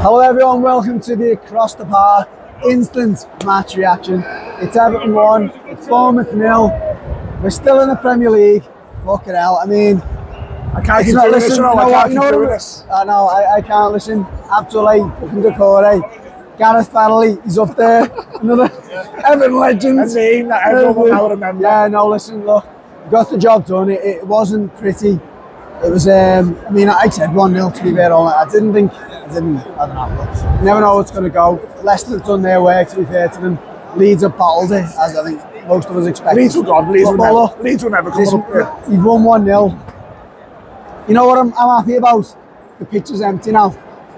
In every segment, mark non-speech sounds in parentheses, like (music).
Hello everyone, welcome to the Across the Park instant match reaction. It's Everton 1, it's Bournemouth nil. We're still in the Premier League. Fucking hell, I mean, I can't keep doing listen, this, you know I can't keep know doing this. I know, I, I can't listen. Abdoulaye, fucking Doucouré, Gareth Farrelly, he's up there. Another (laughs) Everton legend. A name that everyone will remember. Yeah, no, listen, look, got the job done. It, it wasn't pretty. It was, um, I mean, I said 1 0 to be fair. on. I didn't think, I didn't, I don't know. Never know what's going to go. Leicester have done their work, to be fair to them. Leeds have battled it, as I think most of us expected. Leeds will gone. Leeds will never, Leeds will never come this, up. You've won 1 0. You know what I'm, I'm happy about? The pitch is empty now.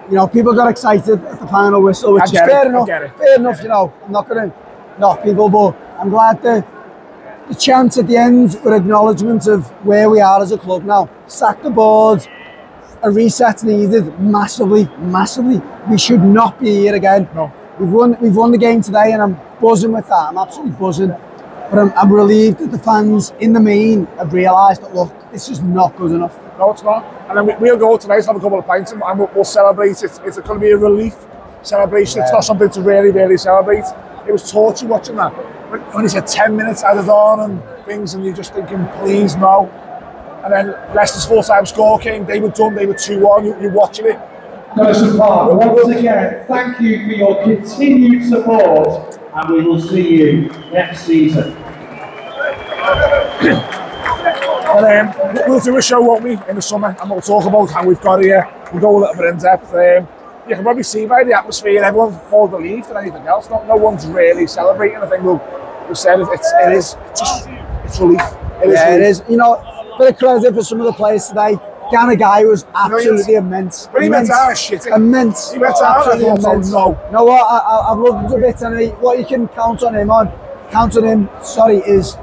You know, people got excited at the final whistle, which is it, fair enough. it. Fair enough, you know. I'm not going to knock people, but I'm glad that the chance at the end were acknowledgement of where we are as a club now. Sack the board, a reset needed massively, massively. We should not be here again. No. We've won, we've won the game today, and I'm buzzing with that. I'm absolutely buzzing. But I'm, I'm relieved that the fans, in the main, have realised that look, this is not good enough. No, it's not. And then we, we'll go tonight, have a couple of pints, and we'll, we'll celebrate. It's, it's going to be a relief celebration. It's not something to really, really celebrate. It was torture watching that. When, when he said 10 minutes added on and things, and you're just thinking, please, no. And then Leicester's full time score came, they were done, they were 2 1. You, you're watching it. Goodison Park, once again, thank you for your continued support and we will see you next season. (coughs) And um, we'll do a show, won't we, in the summer, and we'll talk about how we've got here. We'll go a little bit in depth. Um, you can probably see by the atmosphere, everyone's more relieved than anything else. No, no one's really celebrating. I think we'll, we said it, it's, it is just, it's relief. It is Yeah, it relief. is. You know, bit of credit for some of the players today. Gana Gueye was absolutely immense. But he went immense, out shitting. Immense. He went out, I Absolutely thought, no. You know what? I, I, I've loved him a bit, and he, what you can count on him on, count on him. Sorry, is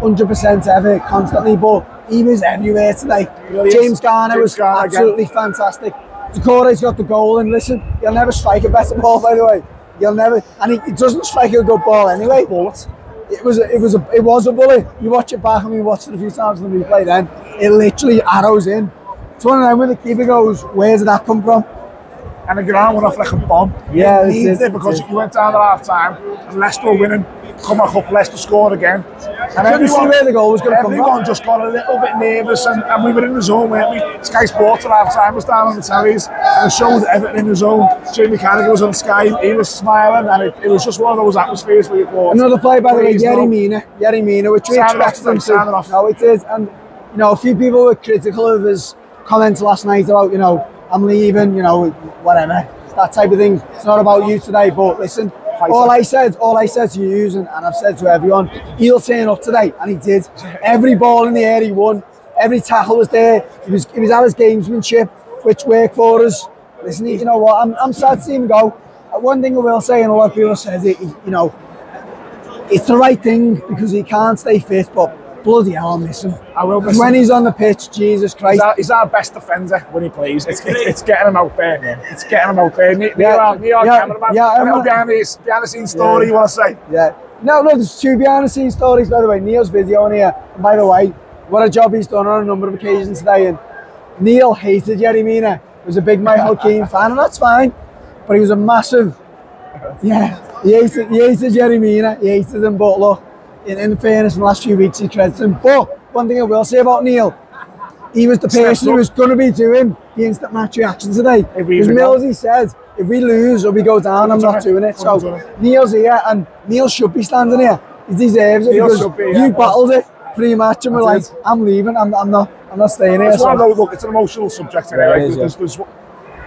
100% ever, constantly. But he was everywhere today. really. James Garner James was Garner again. absolutely fantastic. Doucouré's got the goal, and listen, he'll never strike a better ball. By the way, he'll never, and he, he doesn't strike a good ball anyway. Bullet. It was a, it was a, it was a bullet. You watch it back and we watched it a few times in the replay. Then it literally arrows in. It's one of them where the keeper goes, "Where did that come from?" And the ground went off like a bomb. Yeah, it it needs did, it because it you went down at half time and Leicester were winning. Come back up, Leicester scored again. And see where the goal was gonna come from. Everyone just got a little bit nervous and, and we were in the zone, weren't we? Sky Sports at half time was down on the tellies and showed Everton in the zone. Jamie Carragher was on Sky, he was smiling and it, it was just one of those atmospheres where you thought. Another play by the way, Yerry. Mina, Yerry Mina, which we expected him to. No, it is, and you know, a few people were critical of his comments last night about, you know, I'm leaving, you know, whatever, that type of thing. It's not about you today, but listen. Fighter. All I said, all I said to you, and, and I've said to everyone, he'll turn up today, and he did. Every ball in the air, he won. Every tackle was there. He was, he was at his gamesmanship, which worked for us. Listen, you know what? I'm, I'm sad to see him go. Uh, One thing I will say, and a lot of people said it, you know, it's the right thing because he can't stay fit, but bloody hell, I'll miss him. I will miss when him. he's on the pitch, Jesus He's Christ. our, he's our best defender when he plays. It's, it's, it's getting him out there. It's getting him out there. Neil, Yeah, Neil, Neil yeah, cameraman. yeah, a little everyone- behind the, behind the scenes story Yeah. you want to say? Yeah. No, no, there's two behind the scenes stories, by the way. Neil's video on here. And by the way, what a job he's done on a number of occasions today. And Neil hated Yerry Mina. He was a big Michael (laughs) Keane fan, and that's fine. But he was a massive, yeah, he hated, he hated Yerry Mina. He hated him. But look, in, in fairness, in the last few weeks, he credits him. But one thing I will say about Neil, he was the Steps person who was going to be doing the instant match reaction today. If we Because even Millsy said, if we lose or we go down, I'm not doing it. So. Neil's here, and Neil should be standing here. He deserves it Neil because should be, you battled it pre-match, and we're like, I'm leaving. I'm, I'm not. I'm not staying here. It's one of So. those, look, it's an emotional subject Yeah, anyway. it is, There's- there's-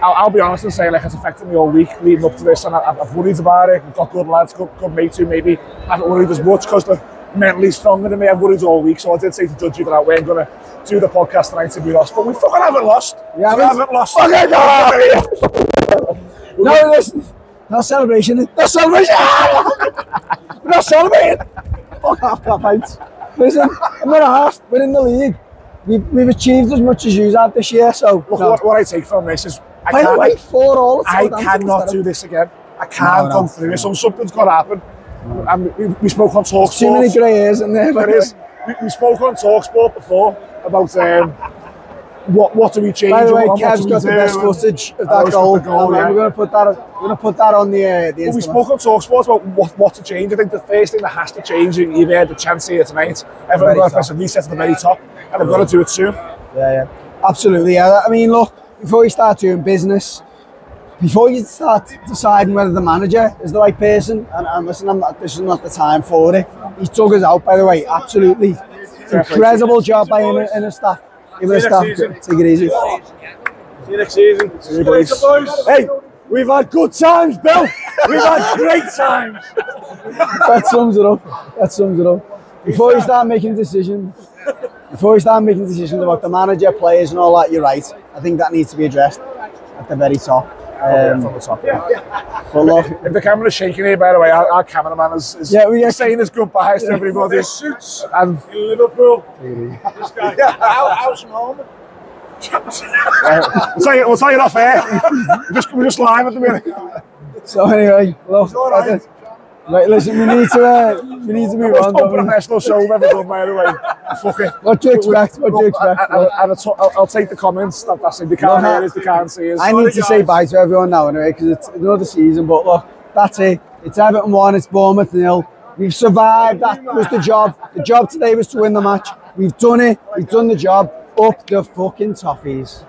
I'll, I'll be honest and say, like, it's affected me all week leading up to this, and I, I've worried about it. We've got good lads, good, good mates who maybe haven't worried as much because they're mentally stronger than me. I've worried all week, so I did say to Judge you that ain't going to do the podcast tonight to be lost, but we fucking haven't lost. We we haven't? lost. Fucking (laughs) No, listen. No celebration. No celebration. (laughs) We're not celebrating. Fuck off, crap out. Listen, I'm not asked. We're in the league. We've, we've achieved as much as you have this year, so. Look, no. what, what I take from this is I By the can't, way, four all. I cannot do this again. I can't No, go no. through it. So something's got to happen. And we, we spoke on Talk Too many Sport. grey hairs in there. by There the is. way. We, we spoke on Talksport before about um, what what do we change? By the way, and what Kev's do we got the best footage of that goal. goal, yeah. We're gonna put that. We're gonna put that on the uh, the But we spoke on Talk Sports about what, what to change. I think the first thing that has to change, and you've had the chance here tonight, everyone's Very got to press a reset to the very top, and they've got to do it soon. Yeah, yeah, absolutely. Yeah, I mean, look, before you start doing business, before you start deciding whether the manager is the right person, and, and listen, I'm not, this is not the time for it. He took us out, by the way. Absolutely, incredible job by him and his staff. It a staff. Take it easy. See you next season. See you, boys. Hey, we've had good times, Bill. We've had great times. (laughs) that sums it up. That sums it up. Before you start making decisions, before we start making decisions about the manager, players, and all that, you're right. I think that needs to be addressed at the very top. Um, from the top. Yeah. (laughs) but look, If the camera's shaking here, by the way, our, our cameraman is, is Yeah, we- saying his goodbyes to everybody. This suits And in Liverpool. This guy. How, how's home? we'll tell you, we'll tell you off air. we're, just, we're just live at the minute. so anyway, look. that's it. Right, listen, we need to uh, we need to move on. don't we? unprofessional show we've ever done, by the way. Fuck it. What do you expect? What do you expect? I- I- and I'll, take the comments. That, that's it. They can't hear us, they can't see us. I need to say bye to everyone now anyway because it's another season. But look, that's it. It's Everton one. It's Bournemouth nil. We've survived. That was the job. The job today was to win the match. We've done it. We've done the job. Up the fucking toffees.